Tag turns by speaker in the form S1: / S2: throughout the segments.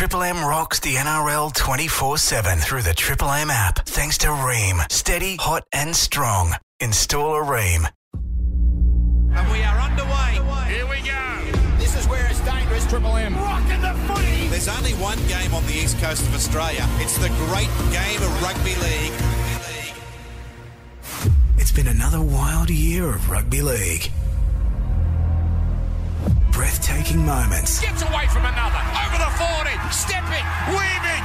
S1: Triple M rocks the NRL 24 7 through the Triple M app. Thanks to Rheem. Steady, hot, and strong. Install a Rheem.
S2: And we are underway.
S3: Here we go.
S2: This is where it's dangerous.
S3: Triple M.
S2: Rocking the footy.
S4: There's only one game on the east coast of Australia. It's the great game of rugby league.
S1: It's been another wild year of rugby league. Breathtaking moments,
S3: Gets away from another. Over the 40. Stepping. Weaving.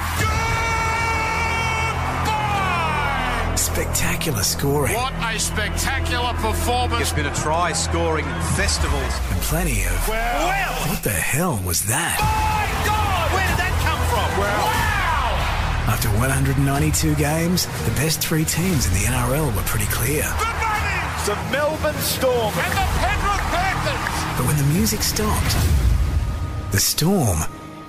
S3: Goodbye.
S1: spectacular scoring,
S3: What a spectacular performance.
S4: It's been a try scoring festival.
S1: and plenty of
S3: Well,
S1: what the hell was that?
S3: my God. Where did that come from? Well. Wow.
S1: After 192 games, the best three teams in the NRL were pretty clear.
S3: Good morning.
S2: The Melbourne Storm.
S3: And the Penrith Panthers.
S1: But when the music stopped, the Storm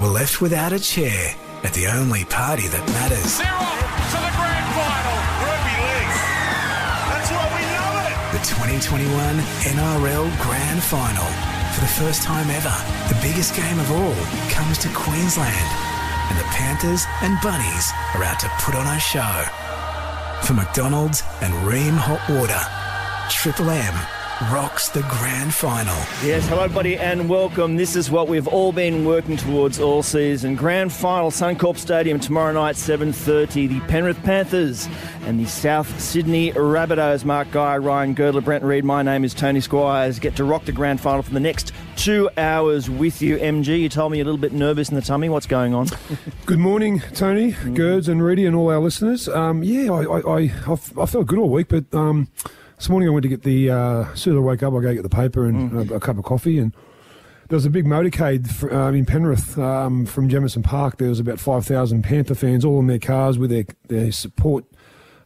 S1: were left without a chair at the only party that matters.
S3: They're off to the grand final. Rugby league. That's why we love it.
S1: The 2021 NRL Grand Final. For the first time ever, the biggest game of all comes to Queensland. And the Panthers and Bunnies are out to put on a show. For McDonald's and Rheem Hot Water, Triple M rocks the Grand Final.
S5: Yes, hello, buddy, and welcome. This is what we've all been working towards all season. Grand final, Suncorp Stadium tomorrow night, 7:30. The Penrith Panthers and the South Sydney Rabbitohs. Mark Guy, Ryan Girdler, Brent Reed. My name is Tony Squires. Get to rock the grand final for the next two hours with you, MG. You told me you're a little bit nervous in the tummy. What's going on?
S6: Good morning, Tony, Gerds, and Reedy, and all our listeners. Um, yeah, I, I, I, I felt good all week, but um, this morning I went to get the. Uh, as soon as I woke up, I go get the paper and a, a cup of coffee, and there was a big motorcade fr- um, in Penrith um, from Jamison Park. There was about five thousand Panther fans, all in their cars with their their support.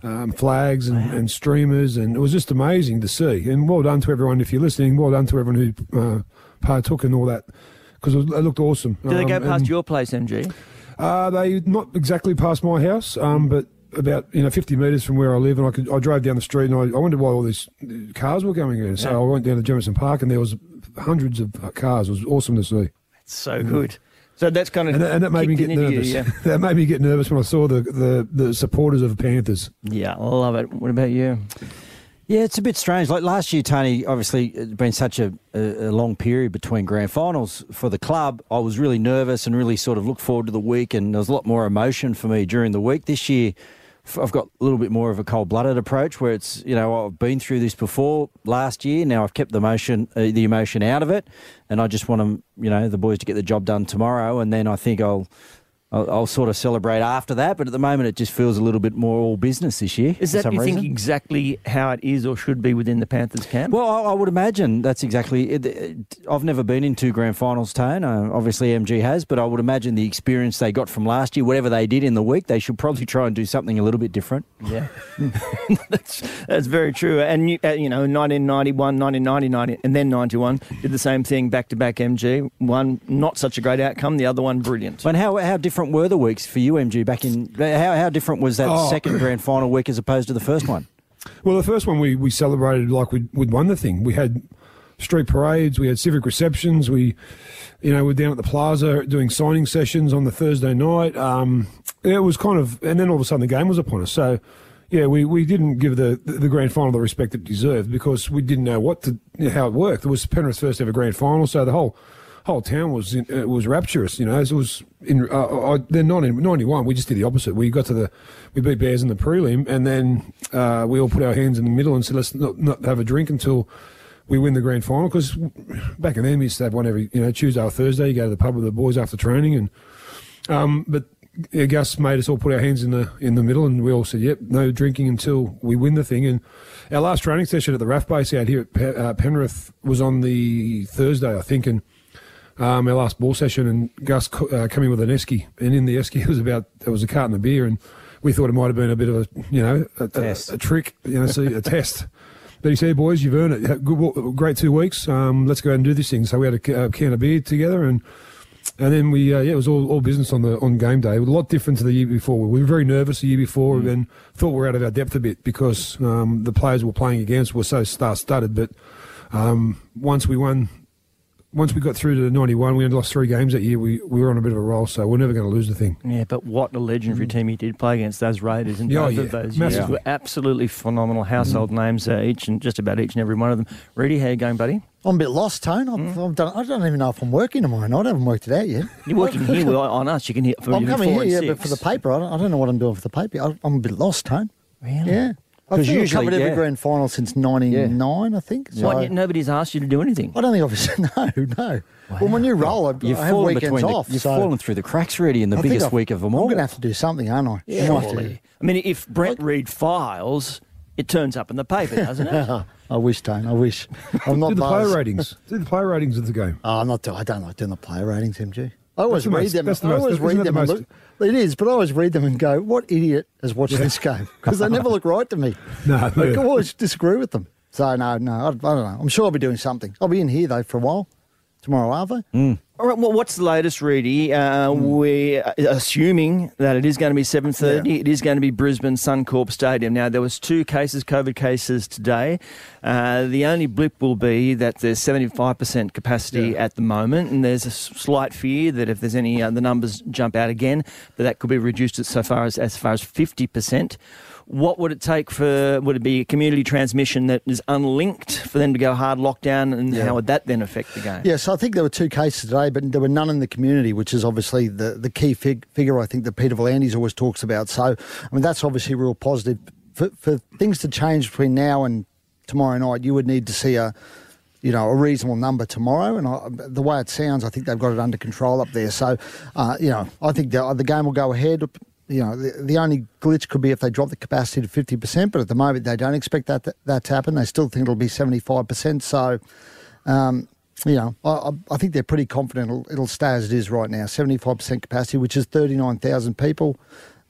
S6: Um, flags and, and streamers, and it was just amazing to see. And well done to everyone if you're listening. Well done to everyone who uh, partook in all that because it, it looked awesome.
S5: Did they go
S6: Um,
S5: past your place, MG?
S6: uh, they not exactly past my house, um, but about you know 50 metres from where I live, and I could I drove down the street and I, I wondered why all these cars were going in. So I went down to Jamison Park and there was hundreds of uh, cars. It was awesome to see, It's
S5: So good. So that's kind of
S6: and, that- and that made me get
S5: into you,
S6: nervous.
S5: yeah.
S6: that made me get nervous when I saw the the, the supporters of the Panthers.
S5: yeah, I love it. What about you?
S7: Yeah, it's a bit strange. Like last year, Tony, obviously, it's been such a, a, a long period between grand finals for the club. I was really nervous and really sort of looked forward to the week, and there was a lot more emotion for me during the week. This year, f- I've got a little bit more of a cold blooded approach where it's, you know, I've been through this before last year. Now I've kept the emotion, uh, the emotion out of it, and I just want them, you know, the boys to get the job done tomorrow, and then I think I'll. I'll, I'll sort of celebrate after that, but at the moment it just feels a little bit more all business this year.
S5: Is that you
S7: reason.
S5: think exactly how it is or should be within the Panthers camp?
S7: Well, I, I would imagine that's exactly. It, it- I've never been in two grand finals, Tone. Uh, obviously, MG has, but I would imagine the experience they got from last year, whatever they did in the week, they should probably try and do something a little bit different.
S5: Yeah, that's that's very true. And you, uh, you know, 1991, 1990, 90, and then 91 did the same thing back to back. MG one not such a great outcome, the other one brilliant.
S7: But how how different were the weeks for you, MG? Back in how how different was that
S6: Oh.
S7: second grand final week as opposed to the first one?
S6: Well, the first one we, we celebrated like we'd, we'd won the thing. We had street parades, we had civic receptions, we, you know, we're down at the plaza doing signing sessions on the Thursday night. Um, it was kind of, and then all of a sudden the game was upon us. So, yeah, we, we didn't give the, the grand final the respect it deserved because we didn't know what to, how it worked. It was Penrith's first ever grand final, so the whole whole town was in, uh, was rapturous. You know, as it was in uh, I, then not in '91. We just did the opposite. We got to the we beat Bears in the prelim, and then uh, we all put our hands in the middle and said, let's not, not have a drink until we win the grand final. Because back in then we used to have one every you know Tuesday or Thursday. You go to the pub with the boys after training, and um, but. yeah, Gus made us all put our hands in the in the middle, and we all said, "Yep, no drinking until we win the thing." And our last training session at the RAF base out here at Pe- uh, Penrith was on the Thursday, I think, and um, our last ball session, and Gus uh, came in with an esky, and in the esky it was about there was a carton of beer, and we thought it might have been a bit of a you know a, a,
S7: Test.
S6: a trick, you know, see, a test. But he said, "Boys, you've earned it. Good, great two weeks. Um, let's go out and do this thing." So we had a, a can of beer together, and and then we uh, yeah, it was all, all business on the on game day. A lot different to the year before. We were very nervous the year before, and thought we were out of our depth a bit because um, the players we were playing against were so star studded. But um, once we won once we got through to the 91, we had lost three games that year. We, we were on a bit of a roll, so we're never going to lose the thing.
S5: Yeah, but what a legendary mm. team he did play against those Raiders And
S6: Yeah, oh,
S5: both
S6: yeah.
S5: of those years. Were absolutely phenomenal household mm. names, uh, each and just about each and every one of them. Reedy, how you going, buddy?
S8: I'm a bit lost, Tone. I've, mm. I've done, I don't even know if I'm working tomorrow night. I haven't worked it out yet.
S5: You're working here with- on us. You can hear from
S8: I'm coming
S5: four
S8: here,
S5: and
S8: yeah, but for the paper, I don't, I don't know what I'm doing for the paper. I, I'm a bit lost, Tone.
S5: Really?
S8: Yeah. I've
S7: 'Cause
S8: usually,
S7: usually,
S8: covered every
S7: yeah.
S8: grand final since 99, I think. So
S5: Why, yet nobody's asked you to do anything.
S8: I don't think I've... No, no. Well, when you roll, I,
S7: You've
S8: I have weekends
S7: between the. You've
S8: so
S7: fallen through the cracks, really, in the
S8: I
S7: biggest
S8: I've-
S7: week of them all.
S8: I'm going to have to do something, aren't I?
S5: Yeah,
S8: I'm gonna have to-
S5: surely. I mean, if Brent Reed files, it turns up in the paper, doesn't it?
S8: I wish, Tone. I wish. I'm not
S6: Do the player ratings. Do the player ratings of the game.
S8: Oh, I'm not. Do- I don't like doing the player ratings, MG. I always
S6: the
S8: read
S6: most-
S8: them.
S6: the
S8: I always read
S6: the
S8: them. and look, it is, but I always read them and go, "What idiot has watched this game?" Because they never look right to me.
S6: No,
S8: like,
S6: yeah.
S8: I always disagree with them. So no, no, I, I don't know. I'm sure I'll be doing something. I'll be in here though for a while tomorrow, are they? Hmm.
S5: All right, well, what's the latest, Reedy? Uh, We're assuming that it is going to be 7.30.
S8: Yeah.
S5: It is going to be Brisbane Suncorp Stadium. Now, there was two cases, COVID cases today. Uh, the only blip will be that there's 75% capacity at the moment, and there's a slight fear that if there's any, uh, the numbers jump out again, that that could be reduced as so far as, as far as 50%. What would it take for, would it be a community transmission that is unlinked for them to go hard lockdown, and
S8: Yeah.
S5: how would that then affect the game?
S8: Yeah, so I think there were two cases today, but there were none in the community, which is obviously the, the key fig- figure I think that Peter V'landys always talks about. So, I mean, that's obviously real positive. For, for things to change between now and tomorrow night, you would need to see a, you know, a reasonable number tomorrow. And I, the way it sounds, I think they've got it under control up there. So, uh, you know, I think the, the game will go ahead. You know, the, the only glitch could be if they drop the capacity to 50%, but at the moment they don't expect that to, that to happen. They still think it'll be 75%. So, um, you know, I, I- think they're pretty confident it'll, it'll stay as it is right now. 75% capacity, which is 39,000 people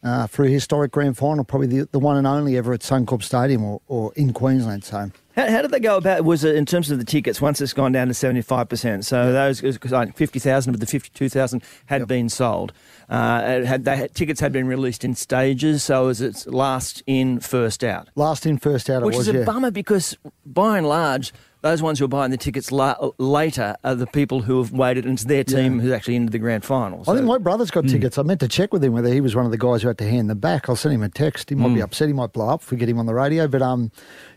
S8: uh, for a historic grand final, probably the, the one and only ever at Suncorp Stadium or, or in Queensland. So,
S5: How, how did they go about? Was it in terms of the tickets? Once it's gone down to seventy five percent, so those like fifty thousand of the fifty two thousand had been sold. Uh, it had they had, tickets had been released in stages, so as it's last in, first out,
S8: last in, first out
S5: which
S8: it was,
S5: is a
S8: yeah.
S5: bummer because by and large. Those ones who are buying the tickets la- later are the people who have waited, and it's their team
S8: Yeah.
S5: who's actually into the grand final.
S8: I think my brother's got tickets. I meant to check with him whether he was one of the guys who had to hand them back. I'll send him a text. He might
S5: Hmm.
S8: be upset. He might blow up if we get him on the radio. But um,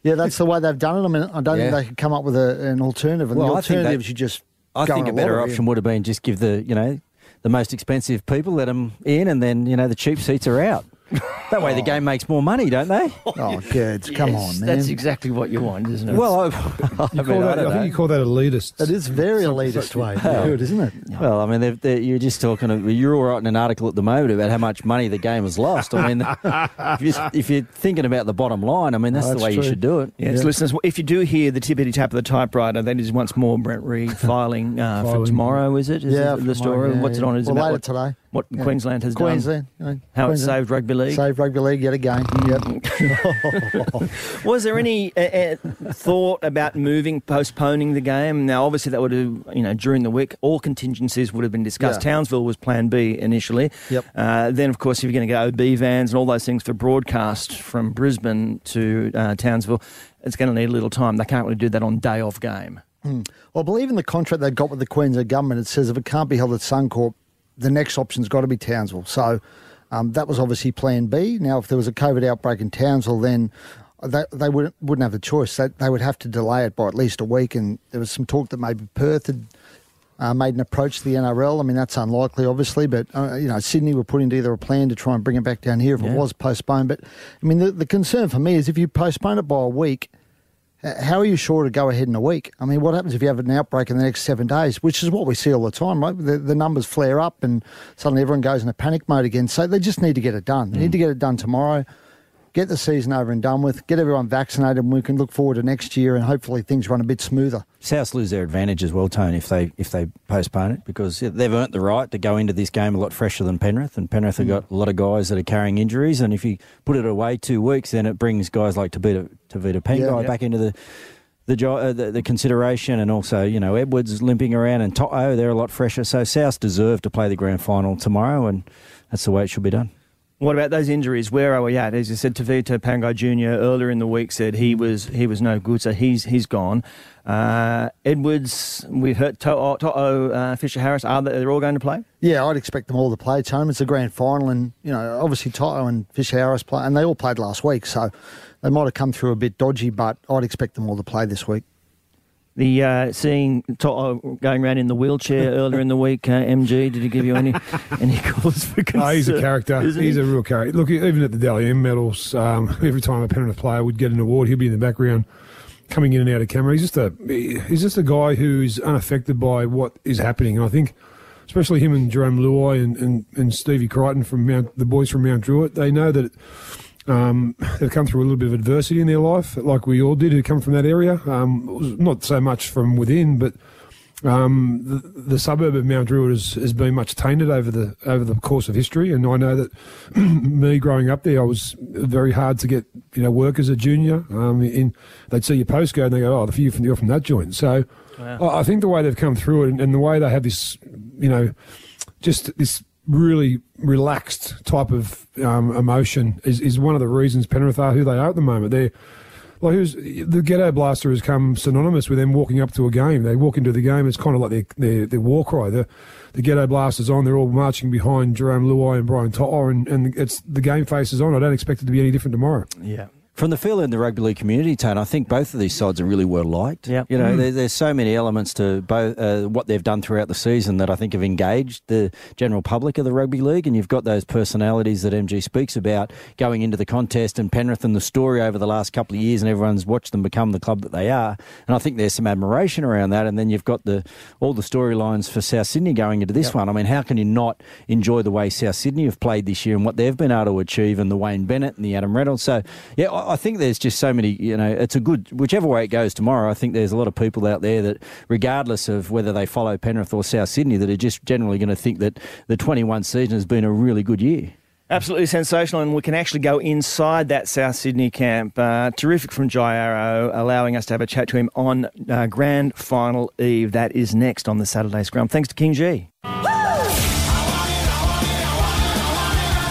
S8: yeah, that's the way they've done it. I mean, I don't
S7: Yeah.
S8: think they could come up with a, an alternative. And
S7: Well,
S8: the
S7: I think
S8: is you just.
S7: I think a better option would have been just give the you know the most expensive people let them in, and then you know the cheap seats are out. That way, the game makes more money, don't they?
S8: Oh, kids, come
S5: Yes,
S8: on, man.
S5: That's exactly what you want, isn't it?
S7: Well, I, I, mean,
S6: call
S7: I
S6: that,
S7: don't
S6: I, think you call that elitist.
S8: It is very elitist way. to do it, isn't it?
S7: Well, I mean, they're, they're, you're just talking. You're all writing an article at the moment about how much money the game has lost. I mean, if, you're, if you're thinking about the bottom line, I mean, that's,
S8: Oh,
S7: the
S8: that's
S7: way you should do it.
S5: Yes,
S8: Yeah.
S5: listeners, if you do hear the tippity tap of the typewriter, that is once more Brent Reed filing, uh, for tomorrow, is it? Is
S8: yeah,
S5: it the
S8: tomorrow,
S5: story?
S8: yeah,
S5: What's it on? Is it
S8: well,
S5: about
S8: later
S5: what,
S8: today.
S5: What
S8: Yeah.
S5: Queensland has
S8: Queensland,
S5: done? How it saved rugby league?
S8: Saved rugby league yet again. Yep.
S5: Was there any uh, uh, thought about moving, postponing the game? Now, obviously, that would have, you know, during the week, all contingencies would have been discussed.
S8: Yeah.
S5: Townsville was plan B initially.
S8: Yep.
S5: Uh, then, of course, if you're going to go OB vans and all those things for broadcast from Brisbane to uh, Townsville, it's going to need a little time. They can't really do that on day off game.
S8: Well, I believe in the contract they got with the Queensland government, it says if it can't be held at Suncorp, the next option's got to be Townsville. So um, that was obviously Plan B. Now, if there was a COVID outbreak in Townsville, then they, they wouldn't, wouldn't have the choice. They, they would have to delay it by at least a week. And there was some talk that maybe Perth had uh, made an approach to the NRL. I mean, that's unlikely, obviously, but uh, you know, Sydney were putting together a plan to try and bring it back down here if
S5: Yeah.
S8: it was postponed. But I mean, the, the concern for me is if you postpone it by a week. H- How are you sure to go ahead in a week? I mean, what happens if you have an outbreak in the next seven days, which is what we see all the time, right? The, the numbers flare up and suddenly everyone goes into panic mode again. So they just need to get it done. They need to get it done tomorrow, get the season over and done with, get everyone vaccinated, and we can look forward to next year and hopefully things run a bit smoother.
S7: South lose their advantage as well, Tone, if they if they postpone it because they've earned the right to go into this game a lot fresher than Penrith, and Penrith have mm. got a lot of guys that are carrying injuries, and if you put it away two weeks, then it brings guys like Tevita Tevita Pangai
S8: Yeah, yeah.
S7: back into the. The, jo- uh, the the consideration and also you know Edwards limping around and To'o they're a lot fresher so South deserve to play the grand final tomorrow and that's the way it should be done.
S5: What about those injuries? Where are we at? As you said, Tevita Pangai Jr. earlier in the week said he was he was no good, so he's he's gone. Uh, Edwards, we've heard To'o, To'o uh, Fisher Harris. Are they, they're all going to play?
S8: Yeah, I'd expect them all to play. Tone, it's a grand final, and you know, obviously To'o and Fisher Harris play, and they all played last week, so they might have come through a bit dodgy, but I'd expect them all to play this week.
S5: The uh, seeing To'o going around in the wheelchair earlier in the week, uh, MG, did he give you any any cause for concern?
S6: Oh, he's a character. He's
S5: he?
S6: a real character. Look, even at the Dally M medals, um, every time a Penrith player would get an award, he'd be in the background, coming in and out of camera. He's just a he's just a guy who is unaffected by what is happening. And I think, especially him and Jerome Luai and, and, and Stevie Crichton from Mount, the boys from Mount Druitt, they know that. Um, they've come through a little bit of adversity in their life, like we all did who come from that area. Um, not so much from within, but um, the, the suburb of Mount Druitt has, has been much tainted over the over the course of history, and I know that me growing up there, I was very hard to get you know work as a junior. Um, in they'd see your postcode and they go, "Oh, the few from you're from that joint." So I, I think the way they've come through it and, and the way they have this, you know, just this really relaxed type of um, emotion is, is one of the reasons Penrith are who they are at the moment. They're like who's the ghetto blaster has come synonymous with them walking up to a game. They walk into the game, it's kind of like their their, their war cry. The the ghetto blasters on, they're all marching behind Jerome Luai and Brian To'o, and, and it's the game faces on. I don't expect it to be any different tomorrow.
S5: Yeah.
S7: From the feel in the rugby league community, Tone, I think both of these sides are really well liked.
S5: Yep.
S7: You know, there, there's so many elements to both uh, what they've done throughout the season that I think have engaged the general public of the rugby league, and you've got those personalities that MG speaks about going into the contest, and Penrith and the story over the last couple of years, and everyone's watched them become the club that they are, and I think there's some admiration around that. And then you've got the all the storylines for South Sydney going into this one. I mean, how can you not enjoy the way South Sydney have played this year and what they've been able to achieve, and the Wayne Bennett and the Adam Reynolds? So, yeah, I I think there's just so many. You know, it's a good whichever way it goes tomorrow. I think there's a lot of people out there that, regardless of whether they follow Penrith or South Sydney, that are just generally going to think that the 21 season has been a really good year.
S5: Absolutely sensational, and we can actually go inside that South Sydney camp. Uh, terrific from Jai Arrow, allowing us to have a chat to him on uh, grand final eve. That is next on the Saturday Scrum. Thanks to KingGee.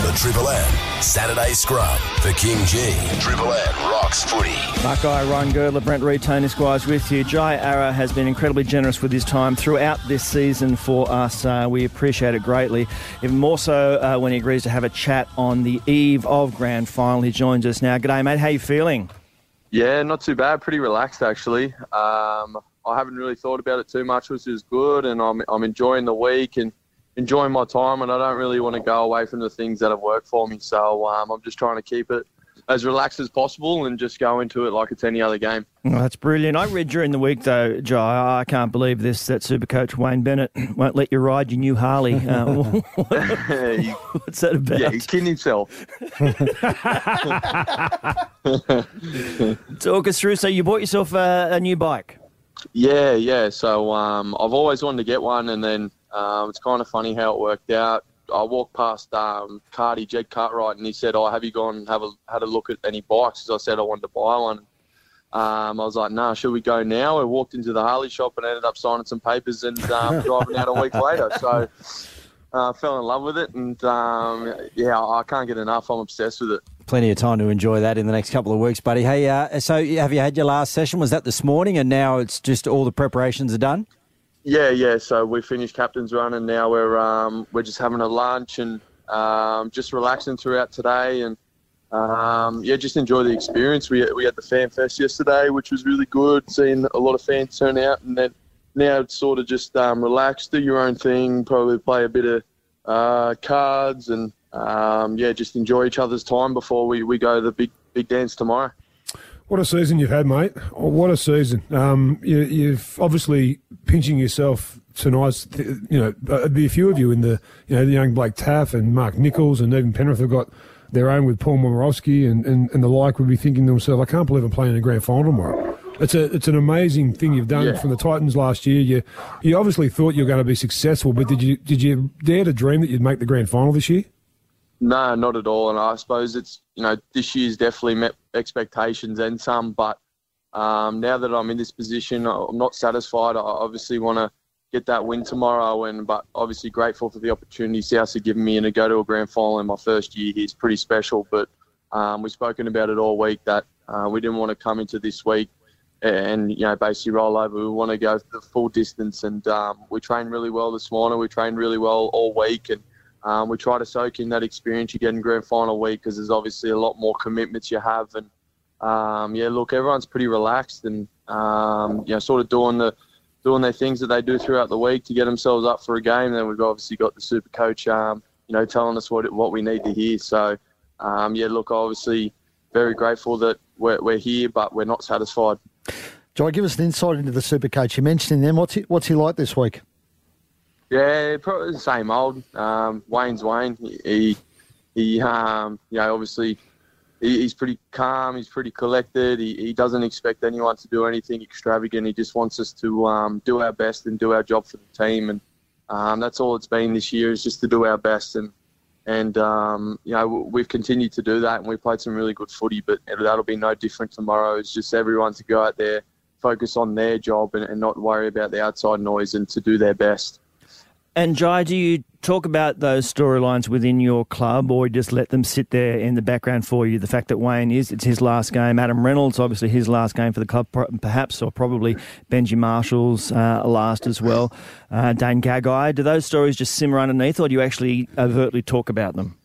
S9: The Triple M Saturday Scrum for KingGee. Triple M rocks footy.
S5: Mark Guy, Ryan Girdler, Brent Reed, Tony Squires with you. Jai Arrow has been incredibly generous with his time throughout this season for us. Uh, we appreciate it greatly. Even more so uh, when he agrees to have a chat on the eve of grand final. He joins us now. G'day, mate. How you feeling?
S10: Yeah, not too bad. Pretty relaxed actually. Um, I haven't really thought about it too much, which is good, and I'm I'm enjoying the week and enjoying my time. And I don't really want to go away from the things that have worked for me. So um, I'm just trying to keep it as relaxed as possible and just go into it like it's any other game.
S5: Oh, that's brilliant. I read during the week, though, Jai, I can't believe this, that Supercoach Wayne Bennett won't let you ride your new Harley. Uh, what's that about?
S10: yeah, he's kidding himself.
S5: Talk us through. So you bought yourself a, a new bike.
S10: Yeah, yeah. So um, I've always wanted to get one, and then um, it's kind of funny how it worked out. I walked past um, Cardi Jed Cartwright, and he said, "Oh, have you gone and have a had a look at any bikes?" As I said, I wanted to buy one. Um, I was like, "Nah, should we go now?" I walked into the Harley shop and ended up signing some papers and um, driving out a week later. So. Uh, fell in love with it, and um, yeah, I can't get enough. I'm obsessed with it.
S7: Plenty of time to enjoy that in the next couple of weeks, buddy. Hey, uh, so have you had your last session? Was that this morning, and now it's just all the preparations are done?
S10: Yeah, yeah. So we finished captain's run, and now we're um, we're just having a lunch and um, just relaxing throughout today, and um, yeah, just enjoy the experience. We we had the fan fest yesterday, which was really good. Seeing a lot of fans turn out, and then now it's sort of just um, relax, do your own thing, probably play a bit of uh, cards, and um, yeah, just enjoy each other's time before we, we go to the big big dance tomorrow.
S6: What a season you've had, mate! Oh, what a season! Um, you, you've obviously pinching yourself tonight. You know, there'd be a few of you in the, you know, the young Blake Taaffe and Mark Nicholls and even Penrith have got their own with Paul Momirovski and, and, and the like. Would be thinking to themselves, I can't believe I'm playing in a grand final tomorrow. It's a it's an amazing thing you've done
S10: Yeah.
S6: from the Titans last year. You you obviously thought you were going to be successful, but did you did you dare to dream that you'd make the grand final this year?
S10: No, not at all. And I suppose it's you know this year's definitely met expectations and some. But um, now that I'm in this position, I'm not satisfied. I obviously want to get that win tomorrow. And but obviously grateful for the opportunity Souths have given me and to go to a grand final in my first year here is pretty special. But um, we've spoken about it all week that uh, we didn't want to come into this week and you know basically roll over. We want to go the full distance, and um, we trained really well this morning. We trained really well all week, and um, we try to soak in that experience you get in grand final week because there's obviously a lot more commitments you have. And um, yeah, look, everyone's pretty relaxed and um, you know sort of doing the doing their things that they do throughout the week to get themselves up for a game. And then we've obviously got the super coach, um, you know, telling us what what we need to hear. So um, yeah, look, obviously very grateful that we're, we're here, but we're not satisfied.
S8: Jai, give us an insight into the super coach. You mentioned him. What's he, what's he like this week?
S10: Yeah, probably the same old. Um, Wayne's Wayne. He, he, um, you know, obviously he, he's pretty calm. He's pretty collected. He, he doesn't expect anyone to do anything extravagant. He just wants us to um, do our best and do our job for the team. And um, that's all it's been this year is just to do our best. And and um, you know we've continued to do that, and we played some really good footy. But that'll be no different tomorrow. It's just everyone to go out there, focus on their job, and, and not worry about the outside noise, and to do their best.
S5: And Jai, do you talk about those storylines within your club, or just let them sit there in the background for you? The fact that Wayne is it's his last game. Adam Reynolds, obviously his last game for the club, perhaps, or probably Benji Marshall's uh, last as well. Uh, Dane Gagai. Do those stories just simmer underneath, or do you actually overtly talk about them?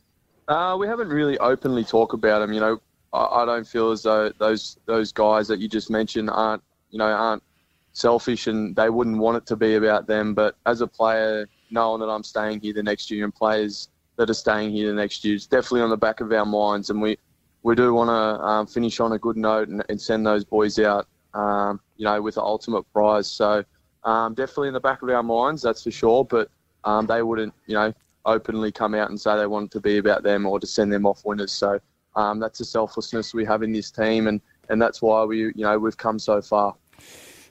S10: Uh, we haven't really openly talked about them. You know, I, I don't feel as though those those guys that you just mentioned aren't you know aren't selfish and they wouldn't want it to be about them. But as a player, knowing that I'm staying here the next year and players that are staying here the next year. It's definitely on the back of our minds, and we we do want to um, finish on a good note and, and send those boys out, um, you know, with the ultimate prize. So um, definitely in the back of our minds, that's for sure. But um, they wouldn't, you know, openly come out and say they wanted to be about them or to send them off winners. So um, that's a selflessness we have in this team, and and that's why we, you know, we've come so far.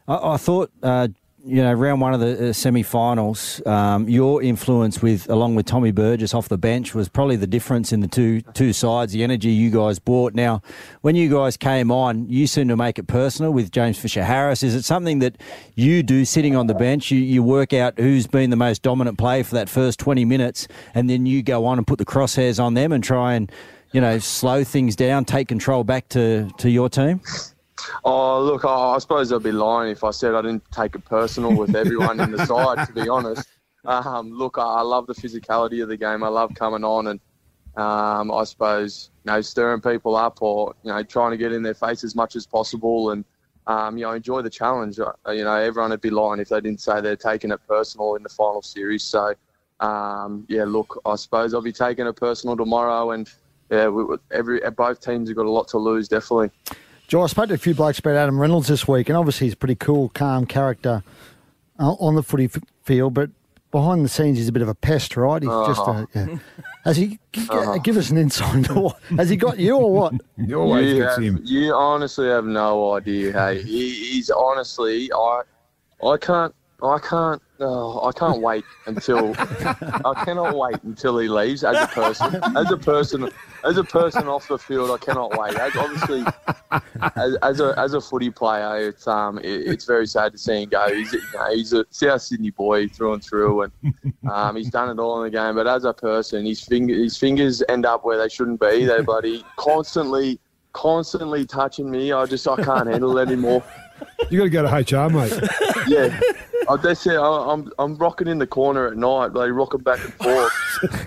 S7: I, I thought. Uh you know, round one of the uh, semi-finals, um, your influence with, along with Tommy Burgess off the bench, was probably the difference in the two two sides. The energy you guys brought. Now, when you guys came on, you seemed to make it personal with James Fisher Harris. Is it something that you do sitting on the bench? You, you work out who's been the most dominant player for that first twenty minutes, and then you go on and put the crosshairs on them and try and, you know, slow things down, take control back to to your team.
S10: Oh, look, I, I suppose I'd be lying if I said I didn't take it personal with everyone in the side, to be honest. Um, look, I, I love the physicality of the game. I love coming on and um, I suppose, you know, stirring people up or, you know, trying to get in their face as much as possible and, um, you know, enjoy the challenge. Uh, you know, everyone would be lying if they didn't say they're taking it personal in the final series. So, um, yeah, look, I suppose I'll be taking it personal tomorrow and, yeah, we, every both teams have got a lot to lose, definitely.
S8: Joe, I spoke to a few blokes about Adam Reynolds this week, and obviously he's a pretty cool, calm character uh, on the footy f- field, but behind the scenes he's a bit of a pest, right? He's uh-huh. just a, yeah. Has he uh-huh. give us an insight into what has he got you or what?
S6: You always
S10: you,
S6: gets him.
S10: you honestly have no idea. Hey, he, he's honestly I I can't I can't Oh, I can't wait until I cannot wait until he leaves as a person. As a person, as a person off the field, I cannot wait. As, obviously, as, as, a as a footy player, it's um it, it's very sad to see him go. He's you know, he's a South Sydney boy through and through, and um he's done it all in the game. But as a person, his finger his fingers end up where they shouldn't be. They buddy constantly constantly touching me. I just I can't handle it anymore.
S6: You got to go to HR, mate.
S10: Yeah. Oh, that's it. I'm I'm rocking in the corner at night, like rocking back and forth,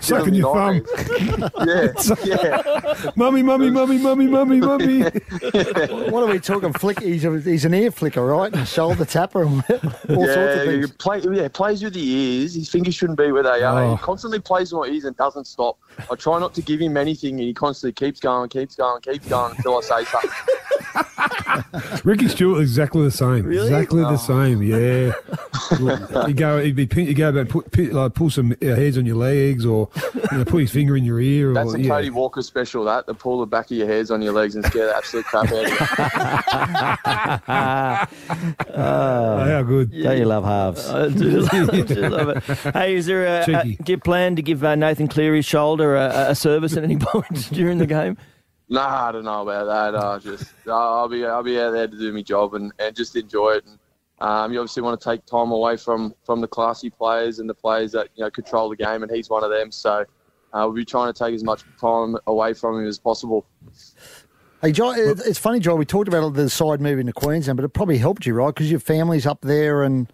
S6: sucking your thumb.
S10: yeah, yeah.
S6: Mummy, mummy, mummy, mummy, mummy, mummy.
S8: what are we talking? Flick? He's, a, he's an ear flicker, right? A shoulder tapper, and all yeah, sorts of things.
S10: Play, yeah, plays with the ears. His fingers shouldn't be where they are. Oh. He constantly plays with my ears and doesn't stop. I try not to give him anything, and he constantly keeps going, keeps going, keeps going until I say something.
S6: Ricky Stuart exactly the same.
S5: Really?
S6: Exactly oh. the same. Yeah. you go, he'd be, you go about put, put, like pull some uh, hairs on your legs, or you know, put his finger in your ear.
S10: That's
S6: or,
S10: a
S6: yeah.
S10: Cody Walker special. That to pull the back of your hairs on your legs and scare the absolute crap
S6: out of you. oh, how good!
S7: Don't you love halves?
S5: I do love, I do love it. Hey, is there a, a, do you plan to give uh, Nathan Cleary's shoulder a, a service at any point during the game?
S10: Nah, I don't know about that. Uh, just uh, I'll be I'll be out there to do my job and, and just enjoy it. And um, you obviously want to take time away from from the classy players and the players that you know control the game, and he's one of them. So uh, we'll be trying to take as much time away from him as possible.
S8: Hey, Joe, it's funny, Joe. We talked about the side moving to Queensland, but it probably helped you, right? Because your family's up there, and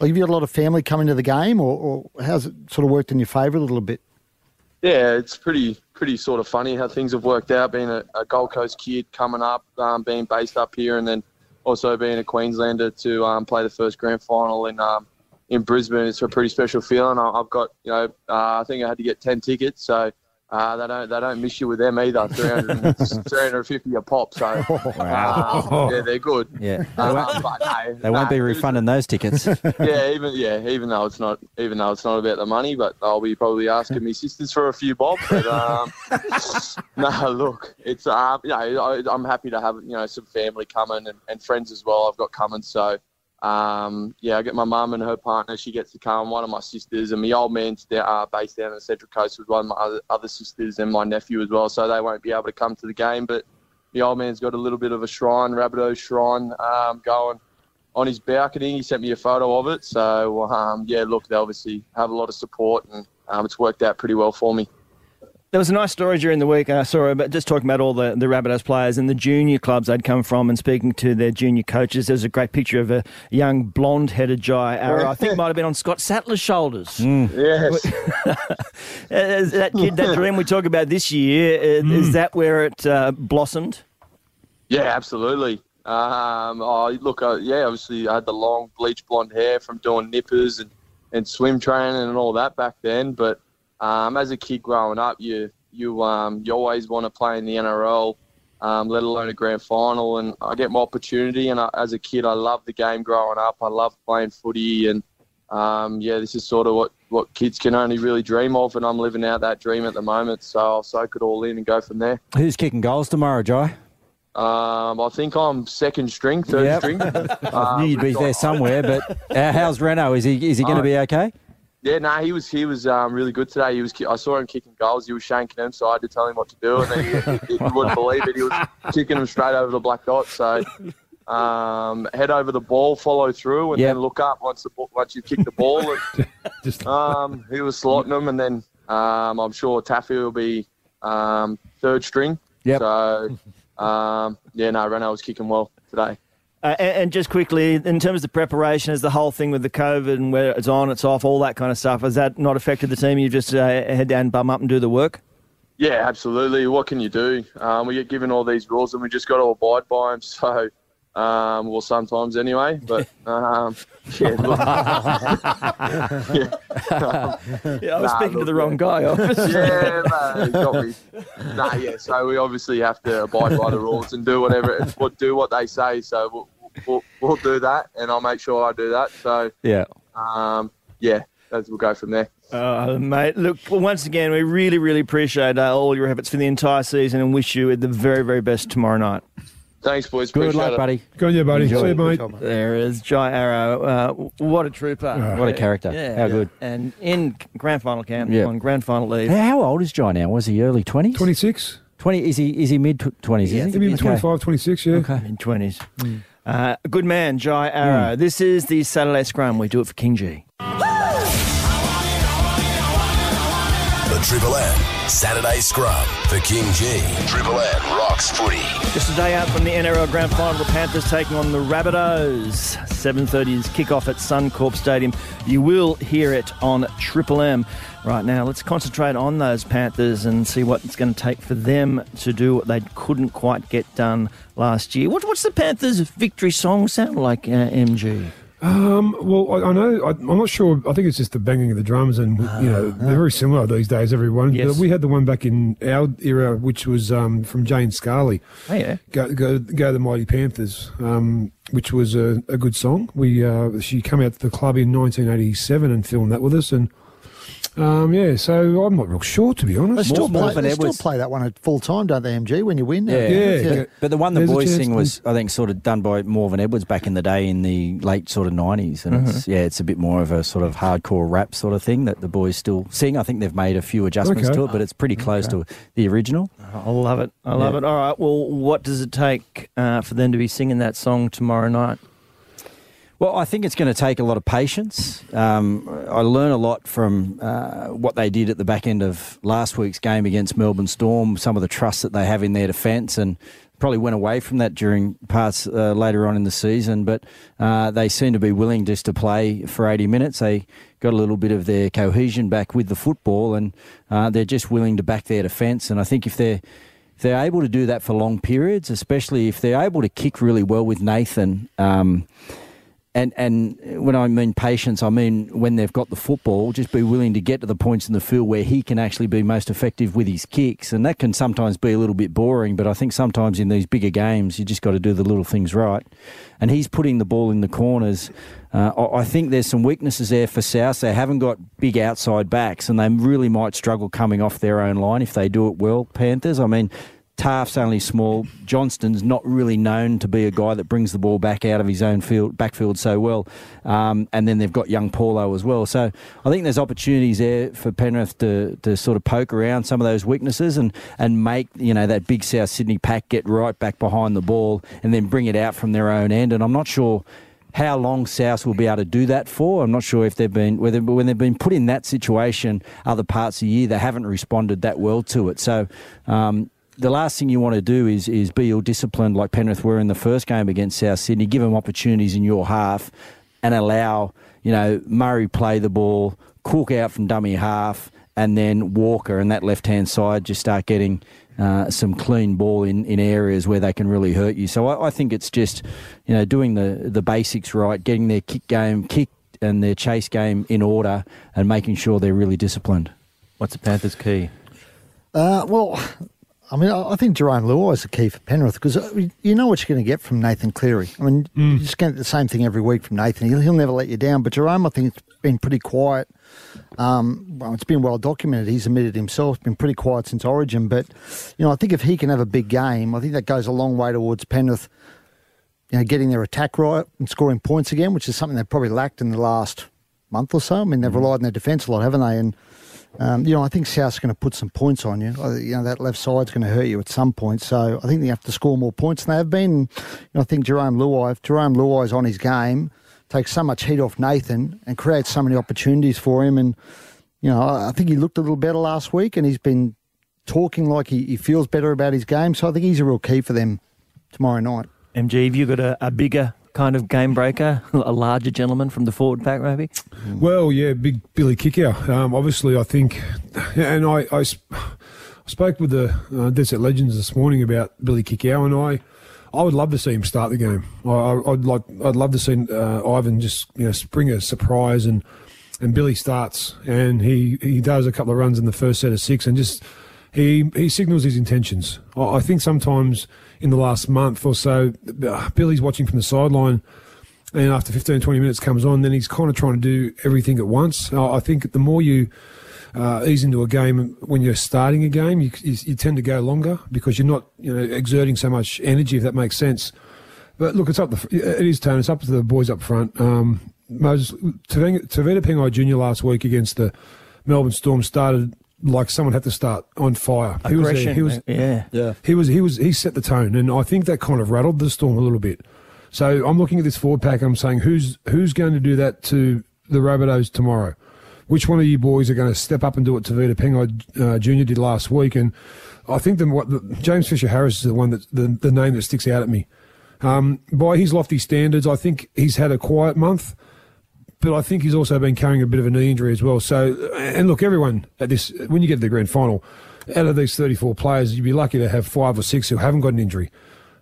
S8: like, have you had a lot of family coming to the game, or, or how's it sort of worked in your favour a little bit?
S10: Yeah, it's pretty pretty sort of funny how things have worked out. Being a, a Gold Coast kid coming up, um, being based up here, and then also being a Queenslander to um, play the first grand final in um, in Brisbane. It's a pretty special feeling. I've got you know uh, I think I had to get ten tickets, so. Uh, they don't they don't miss you with them either. 300, 350 a pop. So
S7: Wow.
S10: uh, yeah, they're good.
S7: Yeah. They
S10: Uh,
S7: won't,
S10: no,
S7: they won't be refunding those tickets.
S10: yeah, even yeah, even though it's not even though it's not about the money, but I'll be probably asking my sisters for a few bob. But um, no, look, it's um, you know, I, I'm happy to have you know some family coming and, and friends as well. I've got coming, so um, yeah, I get my mum and her partner. She gets to come. One of my sisters and my old man's down, uh, based down in the Central Coast with one of my other, other sisters and my nephew as well. So they won't be able to come to the game, but the old man's got a little bit of a shrine, Rabbitoh shrine, um, going on his balcony. He sent me a photo of it. So, um, yeah, look, they obviously have a lot of support and um, it's worked out pretty well for me.
S5: There was a nice story during the week. I saw about just talking about all the, the Rabbitohs players and the junior clubs they'd come from and speaking to their junior coaches. There's a great picture of a young blonde headed Jai Arrow. I think might have been on Scott Sattler's shoulders.
S10: Yes.
S5: Uh, that kid, that dream we talk about this year, uh, is that where it uh, blossomed?
S10: Yeah, absolutely. Um, look, uh, yeah, obviously I had the long bleach blonde hair from doing nippers and, and swim training and all that back then. But um, as a kid growing up, you you um, you always want to play in the NRL, um, let alone a grand final. And I get my opportunity. And I, as a kid, I loved the game growing up. I loved playing footy. And um, yeah, this is sort of what, what kids can only really dream of. And I'm living out that dream at the moment. So I'll soak it all in and go from there.
S7: Who's kicking goals tomorrow, Jai?
S10: Um, I think I'm second string, third
S7: Yep.
S10: string.
S7: I
S10: Um,
S7: knew you'd be there somewhere, but uh, how's Reno? Is he is he going to be okay?
S10: Yeah, no, he was he was um, really good today. He was I saw him kicking goals. He was shanking them, so I had to tell him what to do, and then he, he, wouldn't believe it. He was kicking them straight over the black dot. So um, head over the ball, follow through, and
S7: Yep.
S10: then look up once the once you kick the ball. And, um, he was slotting them, and then um, I'm sure Taffy will be um, third string.
S7: Yep.
S10: So um, yeah, no, Reno was kicking well today.
S5: Uh, and, and just quickly, in terms of the preparation, is the whole thing with the COVID and where it's on, it's off, all that kind of stuff, has that not affected the team? You just uh, head down, bum up, and do the work?
S10: Yeah, absolutely. What can you do? Um, we get given all these rules and we just got to abide by them. So, um, well, sometimes anyway. But um, yeah, look. yeah.
S5: Yeah, I was
S10: Nah,
S5: speaking to the wrong guy. obviously.
S10: yeah, man, you got me. Nah, yeah. So we obviously have to abide by the rules and do whatever, what do what they say. So we'll, we'll, we'll do that, and I'll make sure I do that. So
S7: Yeah.
S10: um, yeah, that's, we'll go from there.
S5: Uh, mate, look, once again, we really, really appreciate uh, all your efforts for the entire season and wish you the very, very best tomorrow night.
S10: Thanks, boys.
S7: Good
S10: Appreciate
S7: luck,
S10: it.
S7: buddy.
S6: Go on, yeah, buddy.
S7: Enjoy
S6: See you, mate.
S8: Job, mate.
S5: There is Jai Arrow. Uh, what a trooper.
S7: What a character.
S5: Yeah.
S7: How good.
S5: And in grand final camp,
S7: Yeah.
S5: on grand final leave.
S7: How how old is Jai now? Was he early twenties?
S6: 26.
S7: Twenty? Is he is he mid twenties?
S5: Yeah, I
S7: is
S5: think
S7: he?
S6: Maybe
S7: Okay.
S6: 25, 26, yeah.
S7: Okay.
S5: in 20s. Uh, good man, Jai Arrow. This is the Saturday Scrum. We do it for KingGee.
S9: The Triple M Saturday Scrum for KingGee. Triple M rocks footy.
S5: Just a day out from the NRL Grand Final, the Panthers taking on the Rabbitohs. 7.30 is kickoff at Suncorp Stadium. You will hear it on Triple M. Right now, let's concentrate on those Panthers and see what it's going to take for them to do what they couldn't quite get done last year. What, what's the Panthers' victory song sound like, uh, MG?
S6: Um, well, I, I know. I, I'm not sure. I think it's just the banging of the drums, and you know they're very similar these days. Everyone.
S5: Yes.
S6: We had the one back in our era, which was um, from Jane Scarley.
S5: Oh, yeah.
S6: Go, go, go the mighty Panthers, um, which was a, a good song. We uh, she came out to the club in 1987 and filmed that with us, and um, yeah. So I'm not real sure to be
S8: They
S6: honest.
S8: still,
S7: More
S8: play,
S7: than
S8: they still play that one at full time, don't they, MG, when you win?
S7: Yeah.
S6: Yeah.
S7: But, but the one the
S6: There's
S7: boys sing was, I think, sort of done by Morven Edwards back in the day in the late sort of 90s. And it's, yeah, it's a bit more of a sort of hardcore rap sort of thing that the boys still sing. I think they've made a few adjustments
S6: Okay.
S7: to it, but it's pretty close to the original.
S5: I love it. I love
S7: Yeah.
S5: it. All right. Well, what does it take uh, for them to be singing that song tomorrow night?
S7: Well, I think it's going to take a lot of patience. Um, I learn a lot from uh, what they did at the back end of last week's game against Melbourne Storm, some of the trust that they have in their defence, and probably went away from that during parts uh, later on in the season. But uh, they seem to be willing just to play for 80 minutes. They got a little bit of their cohesion back with the football, and uh, they're just willing to back their defence. And I think if they're if they're able to do that for long periods, especially if they're able to kick really well with Nathan. Um, and and when I mean patience, I mean when they've got the football, just be willing to get to the points in the field where he can actually be most effective with his kicks, and that can sometimes be a little bit boring. But I think sometimes in these bigger games, you just got to do the little things right. And he's putting the ball in the corners. Uh, I think there's some weaknesses there for South. They haven't got big outside backs, and they really might struggle coming off their own line if they do it well. Panthers. I mean, Taaffe's only small. Johnston's not really known to be a guy that brings the ball back out of his own field, backfield so well. Um, and then they've got young Paulo as well. So I think there's opportunities there for Penrith to, to sort of poke around some of those weaknesses and, and make, you know, that big South Sydney pack get right back behind the ball and then bring it out from their own end. And I'm not sure how long South will be able to do that for. I'm not sure if they've been whether when they've been put in that situation other parts of the year they haven't responded that well to it. So um, the last thing you want to do is is be ill disciplined like Penrith were in the first game against South Sydney. Give them opportunities in your half and allow you know Murray play the ball, Cook out from dummy half, and then Walker and that left hand side just start getting. Uh, some clean ball in, in areas where they can really hurt you. So I, I think it's just, you know, doing the, the basics right, getting their kick game, kick and their chase game in order, and making sure they're really disciplined.
S5: What's the Panthers' key?
S8: Uh, well, I mean, I think Jerome Luai is the key for Penrith because uh, you know what you're going to get from Nathan Cleary. I mean, mm. you're just get the same thing every week from Nathan. He'll, he'll never let you down. But Jerome, I think, has been pretty quiet. Um, well, it's been well documented. He's admitted himself, been pretty quiet since Origin. But, you know, I think if he can have a big game, I think that goes a long way towards Penrith, you know, getting their attack right and scoring points again, which is something they've probably lacked in the last month or so. I mean, they've mm. relied on their defence a lot, haven't they? And um, you know, I think South's going to put some points on you. You know, that left side's going to hurt you at some point. So I think they have to score more points than they have been. You know, I think Jerome Luai, if Jerome Luai's on his game, takes so much heat off Nathan and creates so many opportunities for him. And, you know, I think he looked a little better last week and he's been talking like he, he feels better about his game. So I think he's a real key for them tomorrow night.
S5: MG, have you got a, a bigger kind of game breaker, a larger gentleman from the forward pack, maybe?
S6: Well, yeah, big Billy Kikau. Um, obviously, I think, and I, I, spoke with the uh, Legends this morning about Billy Kikau, and I, I would love to see him start the game. I, would like, I'd love to see uh, Ivan just you know spring a surprise and and Billy starts and he he does a couple of runs in the first set of six and just he he signals his intentions. I, I think sometimes in the last month or so. Uh, Billy's watching from the sideline, and after 15, 20 minutes comes on, then he's kind of trying to do everything at once. I think the more you uh, ease into a game when you're starting a game, you, you, you, tend to go longer because you're not you know exerting so much energy, if that makes sense. But look, it's up. The, it is turn. It's up to the boys up front. Um, Moses Tevita Pangai Jr. last week against the Melbourne Storm started like someone had to start on fire.
S5: He was, there, he was, yeah,
S6: yeah. He was, he was, he set the tone, and I think that kind of rattled the storm a little bit. So I'm looking at this forward pack. I'm saying, who's who's going to do that to the Rabbitohs tomorrow? Which one of you boys are going to step up and do what Tevita Pangai uh, Jr. did last week? And I think the, what the, James Fisher Harris is the one that the, the name that sticks out at me. Um, by his lofty standards, I think he's had a quiet month but I think he's also been carrying a bit of a knee injury as well. So, and look, everyone at this, when you get to the grand final, out of these 34 players, you'd be lucky to have five or six who haven't got an injury.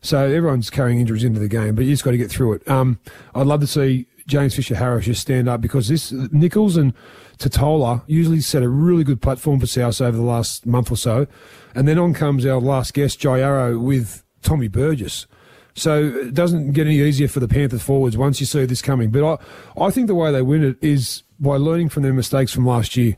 S6: So everyone's carrying injuries into the game, but you just got to get through it. Um, I'd love to see James Fisher Harris just stand up because this Nicholls and Tatola usually set a really good platform for South over the last month or so. And then on comes our last guest, Jai Arrow, with Tommy Burgess. So it doesn't get any easier for the Panthers forwards once you see this coming. But I, I think the way they win it is by learning from their mistakes from last year.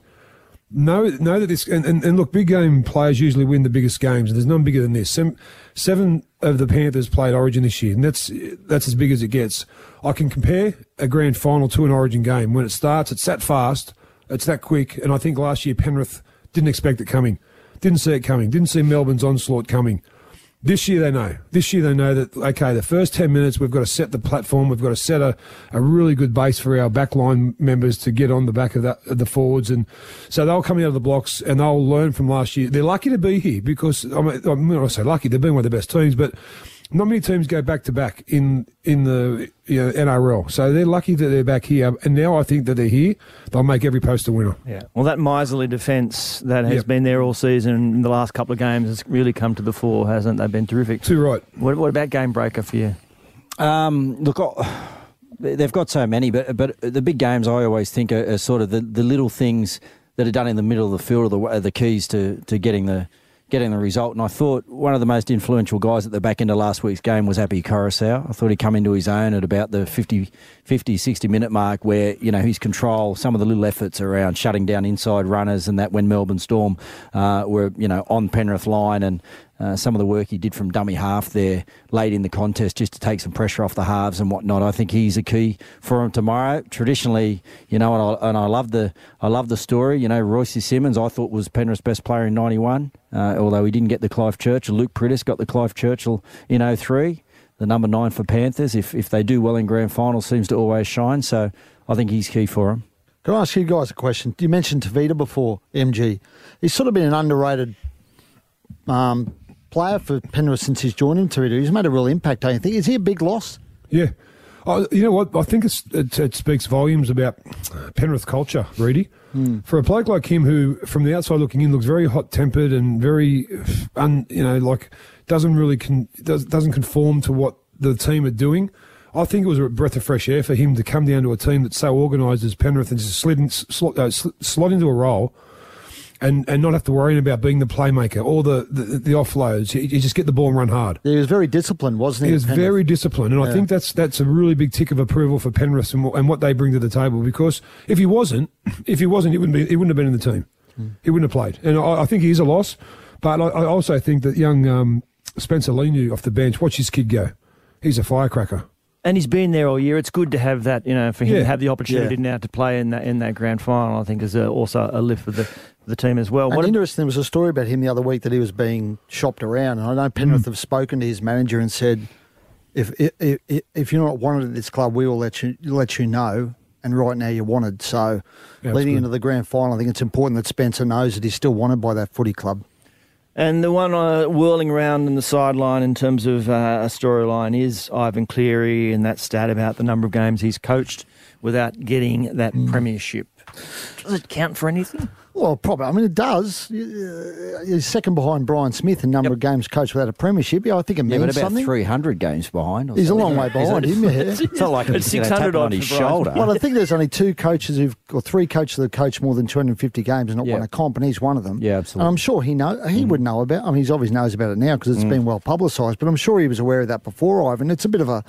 S6: Know, know that this, and, and, and look, big game players usually win the biggest games, and there's none bigger than this. Seven, seven of the Panthers played Origin this year, and that's that's as big as it gets. I can compare a grand final to an Origin game. When it starts, it's that fast, it's that quick, and I think last year Penrith didn't expect it coming, didn't see it coming, didn't see Melbourne's onslaught coming. This year they know. This year they know that okay, the first ten minutes we've got to set the platform. We've got to set a, a really good base for our backline members to get on the back of, that, the forwards, and so they'll come out of the blocks and they'll learn from last year. They're lucky to be here because I mean, I'm not say lucky. They've been one of the best teams, but not many teams go back to back in in the you know, NRL. So they're lucky that they're back here, and now I think that they're here. They'll make every post a winner.
S5: Yeah. Well, that miserly defence that has
S6: Yep.
S5: been there all season in the last couple of games has really come to the fore, hasn't it? They've been terrific.
S6: Too right.
S5: What, what about game breaker for you?
S7: Um, look, I- they've got so many, but but the big games I always think are, are sort of the, the little things that are done in the middle of the field are the, are the keys to, to getting the getting the result. And I thought one of the most influential guys at the back end of last week's game was Api Koroisau. I thought he'd come into his own at about the 50, 50, 60 minute mark where, you know, his control, some of the little efforts around shutting down inside runners and that when Melbourne Storm uh, were, you know, on Penrith line and uh, some of the work he did from dummy half there late in the contest just to take some pressure off the halves and whatnot. I think he's a key for him tomorrow. Traditionally, you know, and I, and I love the I love the story. You know, Royce Simmons I thought was Penrith's best player in '91, uh, although he didn't get the Clive Churchill. Luke Priddis got the Clive Churchill in 03, the number nine for Panthers. If if they do well in grand final, seems to always shine. So I think he's key for him.
S8: Can I ask you guys a question? You mentioned Tevita before, MG. He's sort of been an underrated um, player for Penrith since he's joined him. Tevita, he's made a real impact. Don't you think? Is he a big loss?
S6: Yeah. Oh, you know what? I think it's, it, it speaks volumes about Penrith culture, Reedy. For a bloke like him, who from the outside looking in looks very hot tempered and very, un, you know, like doesn't really con, does, doesn't conform to what the team are doing. I think it was a breath of fresh air for him to come down to a team that's so organised as Penrith and just slid in, slot, uh, sl- slot into a role and, and not have to worry about being the playmaker or the, the, the offloads. You, you just get the ball and run hard.
S8: He was very disciplined, wasn't he?
S6: He was
S8: Penrith?
S6: very disciplined, and I think that's that's a really big tick of approval for Penrith and, what- and what they bring to the table. Because if he wasn't, if he wasn't, he wouldn't be. He wouldn't have been in the team.
S8: Hmm.
S6: He wouldn't have played, and I, I think he is a loss. But I, I also think that young um, Spencer Leniu off the bench, watch his kid go. He's a firecracker.
S5: And he's been there all year. It's good to have that, you know, for him
S6: Yeah.
S5: to have the opportunity
S8: Yeah.
S5: now to play in that in that grand final. I think is a, also a lift for the for the team as well.
S8: And
S5: What
S8: interesting, there was a story about him the other week that he was being shopped around. And I know Penrith
S6: Hmm.
S8: have spoken to his manager and said, if, if if if you're not wanted at this club, we will let you let you know. And right now you're wanted. So
S6: Yeah,
S8: leading into the grand final, I think it's important that Spencer knows that he's still wanted by that footy club.
S5: And the one uh, whirling around in the sideline in terms of uh, a storyline is Ivan Cleary and that stat about the number of games he's coached without getting that
S8: Hmm.
S5: premiership. Does it count for anything?
S8: Well, probably. I mean, it does. Uh, He's second behind Brian Smith in number of games coached without a premiership. Yeah, I think it
S7: Yeah, but about
S8: something.
S7: 300 games behind. or
S8: He's a long way behind
S7: it-
S8: him. Yeah.
S7: It's not like
S5: It's
S7: it's 600
S5: 600
S7: on his
S5: Brian.
S7: shoulder.
S8: Well, I think there's only two coaches who've, or three coaches that have coached more than 250 games and not
S7: Yeah.
S8: won a comp, and he's one of them.
S7: Yeah,
S8: And
S7: absolutely.
S8: I'm sure he know he would know about. I mean, he's obviously knows about it now because it's been well publicised. But I'm sure he was aware of that before, Ivan. It's a bit of a.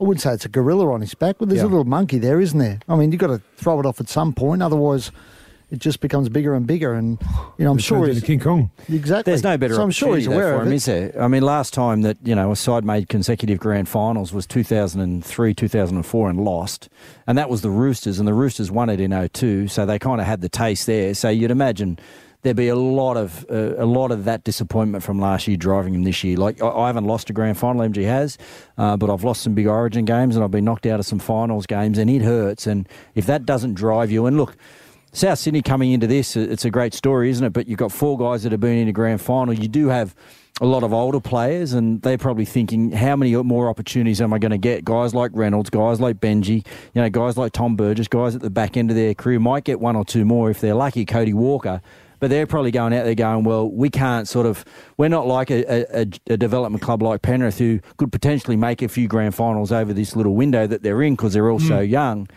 S8: I wouldn't say it's a gorilla on his back, but there's
S7: Yeah.
S8: a little monkey there, isn't there? I mean, you've got to throw it off at some point, otherwise, it just becomes bigger and bigger. And you know, I'm
S6: It
S8: sure he's
S6: into King Kong.
S8: exactly.
S7: There's no better
S8: So I'm sure he's aware
S7: for
S8: of
S7: him,
S8: it.
S7: is there? I mean, last time that you know a side made consecutive grand finals was 2003, 2004, and lost, and that was the Roosters, and the Roosters won it in 02, so they kind of had the taste there. So you'd imagine there'd be a lot of uh, a lot of that disappointment from last year driving him this year. Like I, I haven't lost a grand final, MG has, uh, but I've lost some big Origin games, and I've been knocked out of some finals games, and it hurts. And if that doesn't drive you, and look. South Sydney coming into this, it's a great story, isn't it? But you've got four guys that have been in a grand final. You do have a lot of older players, and they're probably thinking, how many more opportunities am I going to get? Guys like Reynolds, guys like Benji, you know, guys like Tom Burgess, guys at the back end of their career might get one or two more if they're lucky. Cody Walker. But they're probably going out there going, well, we can't sort of, we're not like a, a, a development club like Penrith who could potentially make a few grand finals over this little window that they're in because they're all so young.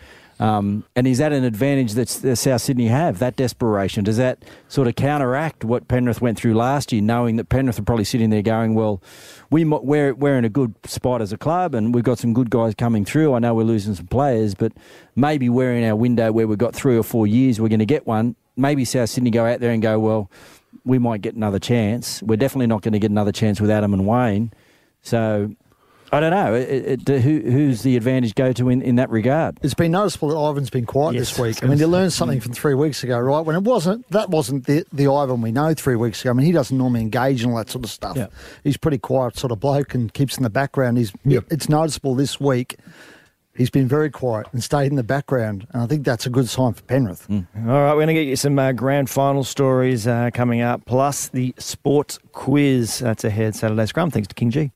S7: Um, and is that an advantage that South Sydney have, that desperation? Does that sort of counteract what Penrith went through last year, knowing that Penrith are probably sitting there going, well, we, we're, we're in a good spot as a club and we've got some good guys coming through. I know we're losing some players, but maybe we're in our window where we've got three or four years, we're going to get one. Maybe South Sydney go out there and go, well, we might get another chance. We're definitely not going to get another chance with Adam and Wayne. So I don't know. It, it, who, who's the advantage go to in, in that regard?
S8: It's been noticeable that Ivan's been quiet
S5: Yes,
S8: this week. I mean, you
S5: gonna
S8: learned something from three weeks ago, right? When it wasn't, that wasn't the, the Ivan we know three weeks ago. I mean, he doesn't normally engage in all that sort of stuff.
S5: Yeah.
S8: He's pretty quiet sort of bloke and keeps in the background. He's
S6: Yep.
S8: It's noticeable this week. He's been very quiet and stayed in the background, and I think that's a good sign for Penrith.
S5: All right, we're going to get you some uh, grand final stories uh, coming up, plus the sports quiz. That's ahead Saturday Scrum. Thanks to KingGee.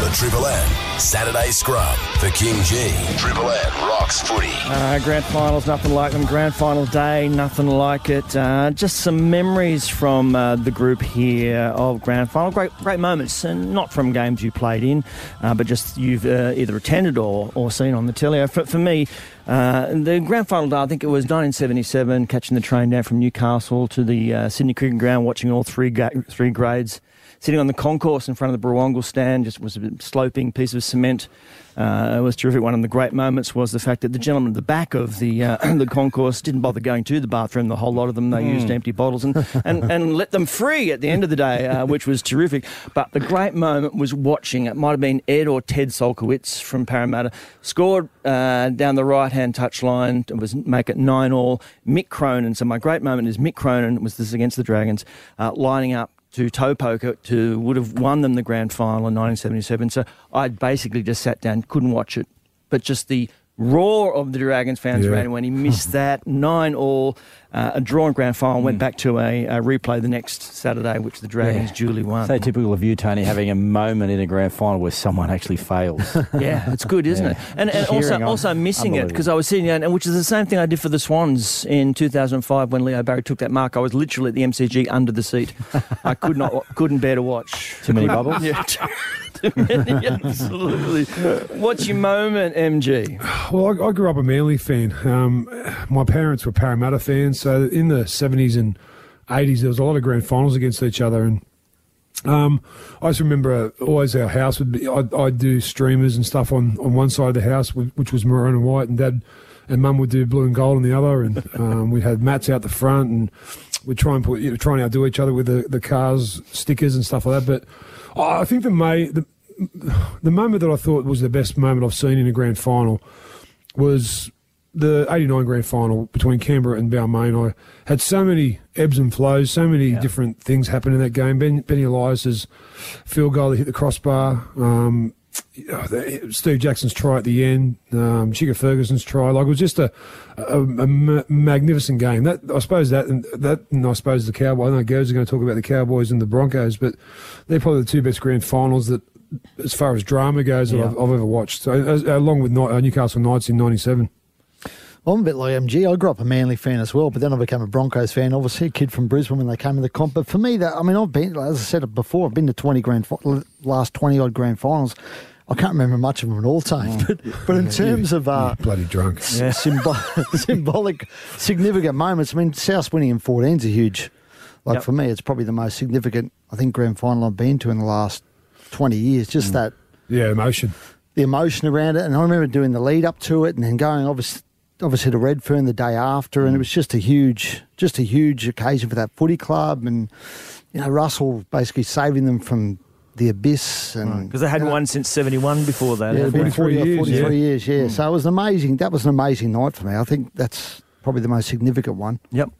S9: The Triple M Saturday Scrum for KingGee. Triple M rocks footy.
S5: Uh, grand finals, nothing like them. Grand final day, nothing like it. Uh, just some memories from uh, the group here of grand final. Great, great moments, and not from games you played in, uh, but just you've uh, either attended or, or seen on the telly. For, for me, uh, the grand final day, I think it was 1977, catching the train down from Newcastle to the uh, Sydney Cricket Ground, watching all three ga- three grades. Sitting on the concourse in front of the Brewongle stand, just was a sloping piece of cement. Uh, it was terrific. One of the great moments was the fact that the gentleman at the back of the uh, the concourse didn't bother going to the bathroom. The whole lot of them they used empty bottles and, and, and let them free at the end of the day, uh, which was terrific. But the great moment was watching. It might have been Ed or Ted Sulkowicz from Parramatta scored uh, down the right hand touchline. It was make it nine all. Mick Cronin. So my great moment is Mick Cronin was this against the Dragons, uh, lining up to toe poker to would have won them the grand final in 1977. So I'd basically just sat down, couldn't watch it, but just the roar of the Dragons fans
S6: Yeah.
S5: around when he missed that nine all, uh, a drawn grand final, went back to a, a replay the next Saturday, which the Dragons
S7: Yeah.
S5: duly won.
S7: So typical of you, Tony, having a moment in a grand final where someone actually fails.
S5: Yeah, it's good, isn't
S7: Yeah.
S5: it? And, and also,
S7: on.
S5: also missing it because I was sitting down, and which is the same thing I did for the Swans in 2005 when Leo Barry took that mark. I was literally at the MCG under the seat. I could not, couldn't bear to watch.
S7: Too many bubbles?
S5: Yeah, too, too many, absolutely. What's your moment, MG?
S6: Well, I, I grew up a Manly fan. Um, my parents were Parramatta fans, so in the seventies and eighties, there was a lot of grand finals against each other, and um, I just remember always our house would be. I'd, I'd do streamers and stuff on, on one side of the house, which was maroon and white, and Dad and Mum would do blue and gold on the other, and um, we'd have mats out the front, and we'd try and put you know, try and outdo each other with the, the cars stickers and stuff like that. But oh, I think the May the the moment that I thought was the best moment I've seen in a grand final was the 89 grand final between Canberra and Balmain. I had so many ebbs and flows, so many different things happen in that game. Ben, Benny Elias's field goal that hit the crossbar, um, Steve Jackson's try at the end, um, Chicka Ferguson's try. Like it was just a, a, a ma- magnificent game. That I suppose that and that and I suppose the Cowboys. I know Go's are going to talk about the Cowboys and the Broncos, but they're probably the two best grand finals that, as far as drama goes, that
S5: Yeah.
S6: I've, I've ever watched. So, as, along with uh, Newcastle Knights in '97.
S8: I'm a bit like MG. I grew up a Manly fan as well, but then I became a Broncos fan. Obviously, a kid from Brisbane when they came in the comp. But for me, that I mean, I've been, as I said before, I've been to 20 grand, last 20 odd grand finals. I can't remember much of them at all time. But, but in terms of uh,
S6: Bloody drunk.
S8: s- symbol- symbolic, significant moments, I mean, South winning in 14 is a huge. Like
S5: Yep.
S8: for me, it's probably the most significant, I think, grand final I've been to in the last 20 years. Just mm. that
S6: Yeah, emotion.
S8: the emotion around it. And I remember doing the lead up to it and then going obviously, obviously to Redfern the day after. And it mm. was just a huge, just a huge occasion for that footy club. And, you know, Russell basically saving them from the abyss. and
S5: Because they hadn't won since 71 before that.
S8: yeah,
S5: had they?
S8: 43
S6: years,
S8: years. 43
S6: yeah.
S8: years, yeah. Mm. So it was amazing, that was an amazing night for me. I think that's probably the most significant one.
S5: Yep.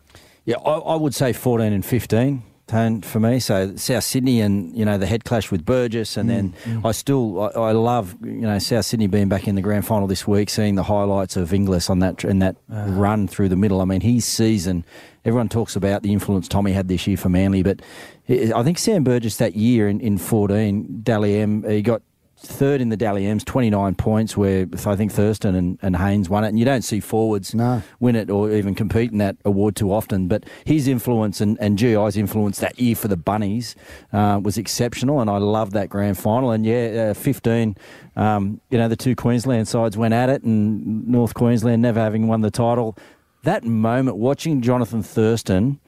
S7: Yeah, I, I would say 14 and 15. Tone for me, so South Sydney and you know the head clash with Burgess, and mm, then mm. I still I, I love you know South Sydney being back in the grand final this week, seeing the highlights of Inglis on that in that ah. run through the middle. I mean, his season. Everyone talks about the influence Tommy had this year for Manly, but I I think Sam Burgess that year in, in 14, Dally M, he got third in the Dally M's, 29 points, where I think Thurston and, and Haynes won it. And you don't see forwards
S8: No.
S7: win it or even compete in that award too often. But his influence and, and GI's influence that year for the Bunnies uh, was exceptional, and I love that grand final. And yeah, uh, 15, um, you know, the two Queensland sides went at it, and North Queensland never having won the title. That moment, watching Johnathan Thurston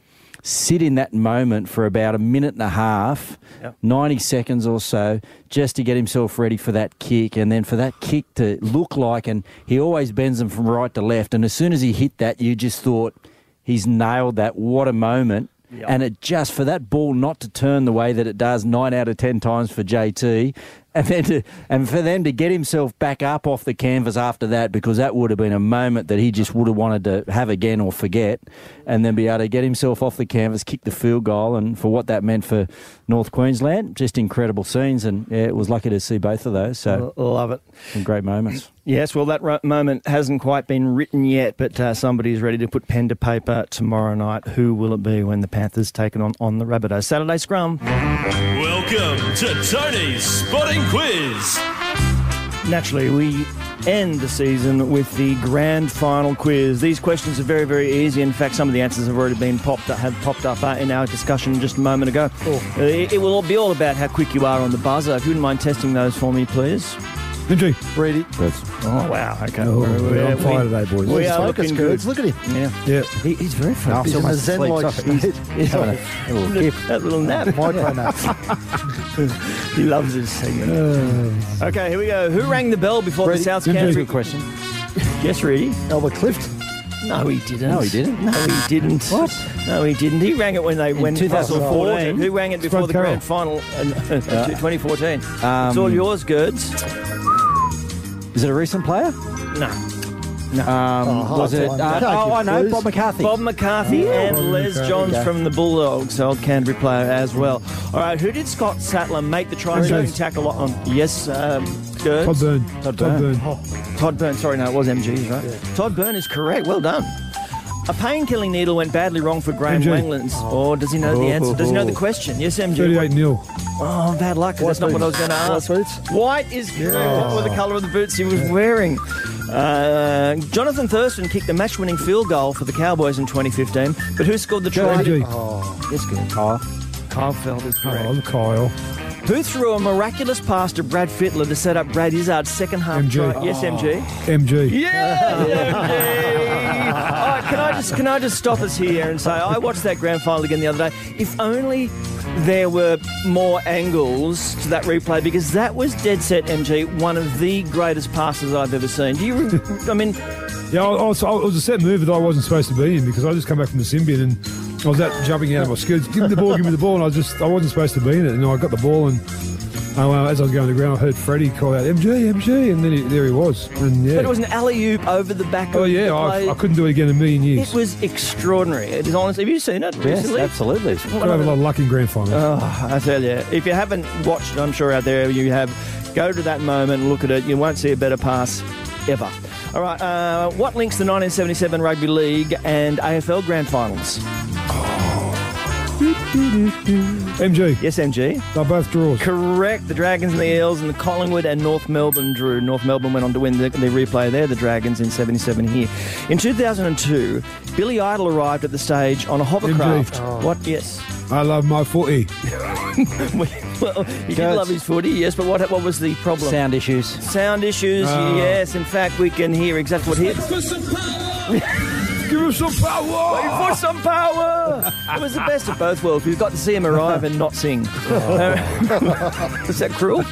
S7: sit in that moment for about a minute and a half,
S5: Yep.
S7: 90 seconds or so, just to get himself ready for that kick. And then for that kick to look like, and he always bends them from right to left. And as soon as he hit that, you just thought, he's nailed that. What a moment. And it just, for that ball not to turn the way that it does nine out of 10 times for JT, and then to, and for them to get himself back up off the canvas after that, because that would have been a moment that he just would have wanted to have again or forget, and then be able to get himself off the canvas, kick the field goal, and for what that meant for North Queensland, just incredible scenes. And yeah, it was lucky to see both of those. So
S5: Love it.
S7: some great moments.
S5: Yes, well, that ro- moment hasn't quite been written yet, but uh, somebody's ready to put pen to paper tomorrow night. Who will it be when the Panthers take it on on the Rabbitohs? Saturday scrum.
S3: Welcome to Tony's Spotting Quiz.
S5: Naturally, we end the season with the grand final quiz. These questions are very, very easy. In fact, some of the answers have already been popped have popped up uh, in our discussion just a moment ago. Uh, it, it will be all about how quick you are on the buzzer. If you wouldn't mind testing those for me, please.
S6: MG.
S8: Ready?
S5: Oh wow! Okay,
S6: Oh,
S5: We're-
S6: we're
S5: we're-
S6: on fire today, boys.
S5: We are
S8: Focus,
S5: looking good.
S8: Goods. Look at him.
S5: Yeah,
S6: Yeah.
S5: he, he's very focused.
S8: He's a zen-like
S7: He's, he's having a, a little kip.
S5: that little nap.
S8: Micro nap.
S5: he loves his segment. okay, here we go. Who rang the bell before
S8: Ready?
S5: the South
S6: Jim
S5: Canterbury?
S7: Good question.
S5: Yes, Reedy.
S8: Albert Clift.
S5: No, he didn't.
S7: No, he didn't.
S5: No, he didn't.
S7: What?
S5: No, he didn't. He rang it when they went
S7: 2014.
S5: Who rang it before
S6: Spud
S5: the
S6: Carroll.
S5: grand final in 2014? it's
S7: Um,
S5: all yours, Girds.
S7: Is it a recent player?
S5: No.
S7: Um,
S8: Oh,
S7: was it? Uh, oh, I know.
S8: please.
S7: Bob McCarthy.
S5: Bob McCarthy and
S6: Bob
S5: Les
S6: McCarthy.
S5: Johns
S7: Okay.
S5: from the Bulldogs, old Canterbury player as well. All right, who did Scott Sattler make the try-saving
S6: MG.
S5: tackle on? Yes, um, Girds.
S6: Todd Byrne.
S7: Todd
S6: Todd
S7: Byrne.
S6: Byrne.
S5: Todd Byrne. Sorry, no, it was MG's, right? Todd Byrne is correct. Well done. A pain-killing needle went badly wrong for Graeme
S6: MG.
S5: Langlands. Or does he know the answer? Does he know the question? Yes, MG.
S6: 38 nil.
S5: Oh, bad luck, that's not what I was going to
S8: White
S5: ask.
S8: boots?
S5: White is correct. What were the colour of the boots he was wearing? Uh, Johnathan Thurston kicked the match-winning field goal for the Cowboys in 2015, but who scored the try?
S6: MG.
S5: Yes, good.
S7: Kyle.
S5: Kyle Feldt is correct.
S6: Oh, Kyle.
S5: Who threw a miraculous pass to Brad Fittler to set up Brad Izzard's second half
S6: MG.
S5: try? Yes, MG. Oh.
S6: MG.
S5: Yeah, MG. All right, can I just can I just stop us here and say I watched that grand final again the other day. If only there were more angles to that replay because that was dead set MG, one of the greatest passes I've ever seen. Do you? re- I mean,
S6: Yeah, I, I was, I, it was a set move that I wasn't supposed to be in because I just come back from the Symbian and I was out jumping out of my skirts. Give me the ball, give me the ball, and I was just I wasn't supposed to be in it. And I got the ball, and well, as I was going to the ground, I heard Freddie call out MG, MG, and then he, there he was. And yeah,
S5: but it was an alley oop over the back of
S6: oh yeah,
S5: the
S6: I,
S5: play.
S6: I couldn't do it again in a million years.
S5: It was extraordinary. It is honestly. Have you seen it
S7: Yes,
S5: recently?
S7: absolutely.
S6: I have a lot of luck in grand finals.
S5: Oh, I tell you, if you haven't watched, it, I'm sure out there you have. Go to that moment and look at it. You won't see a better pass ever. All right, uh, what links the 1977 Rugby League and AFL Grand Finals?
S6: MG,
S5: Yes, MG.
S6: they're both draws.
S5: Correct. The Dragons and the Eels and the Collingwood and North Melbourne drew. North Melbourne went on to win the, the replay there, the Dragons in 77 here. In 2002, Billy Idol arrived at the stage on a hovercraft. Oh. What? Yes.
S6: I love my footy.
S5: well, he did love his footy, yes, but what, what was the problem?
S7: Sound issues.
S5: Sound issues,
S6: Oh.
S5: yes. In fact, we can hear exactly what he
S6: Give us some power.
S5: For some power! It was the best of both worlds. We've got to see him arrive and not sing. Is that cruel?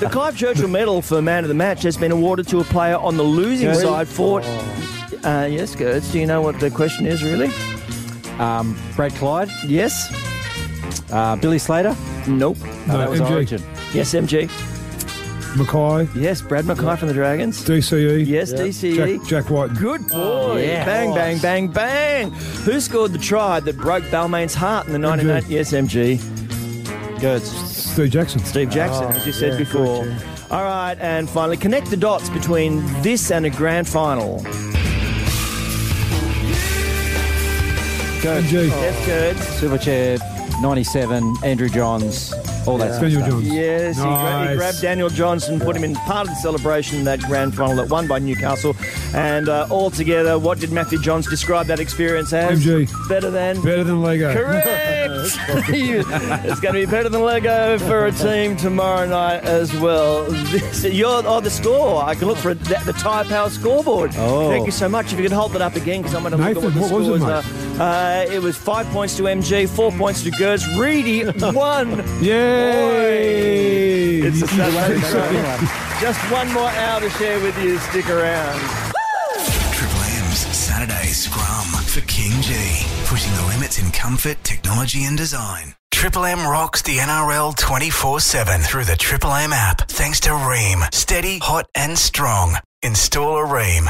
S5: the Clive Churchill Medal for Man of the Match has been awarded to a player on the losing
S7: Girds?
S5: side for. Uh, yes, Girds. Do you know what the question is, really?
S7: Um, Brad Clyde.
S5: Yes?
S7: Uh, Billy Slater.
S5: Nope.
S7: No, that was
S6: MG.
S7: Origin.
S5: Yes, MG.
S6: Mackay,
S5: Yes, Brad Mackay from the Dragons.
S6: DCE,
S5: Yes,
S6: Jack,
S5: DCE.
S6: Jack White.
S5: Good boy.
S7: yeah.
S5: Bang, bang, bang, bang. Who scored the try that broke Balmain's heart in the 1990s? Yes, MG.
S7: Good.
S6: Steve Jackson.
S5: Steve Jackson, ah, as you said
S8: yeah,
S5: before.
S8: good,
S5: All right, and finally, connect the dots between this and a grand final.
S6: MG.
S5: Yes, good.
S7: Silverchair, 97, Andrew Johns, all that sort
S6: Daniel
S7: stuff.
S6: Jones.
S5: Yes, he, gra- he grabbed Daniel Johnson, put him in part of the celebration in that grand final that won by Newcastle. And uh, all together, what did Matthew Johns describe that experience as?
S6: MG.
S5: Better than?
S6: Better than Lego.
S5: Correct. it's going to be better than Lego for a team tomorrow night as well. This, you're, oh, the score. I can look for the, the Tyrepower scoreboard.
S7: Oh.
S5: Thank you so much. If you could hold that up again, because I'm going to look at what the
S6: what was it,
S5: scores are. Uh, it was five points to MG, four points to Gertz. Reedy one.
S6: Yay!
S5: It's a Saturday show. Just one more hour to share with you. Stick around.
S1: Triple M's Saturday Scrum for KingGee, pushing the limits in comfort, technology, and design. Triple M rocks the NRL 24 7 through the Triple M app, thanks to Rheem. Steady, hot, and strong. Install a Rheem.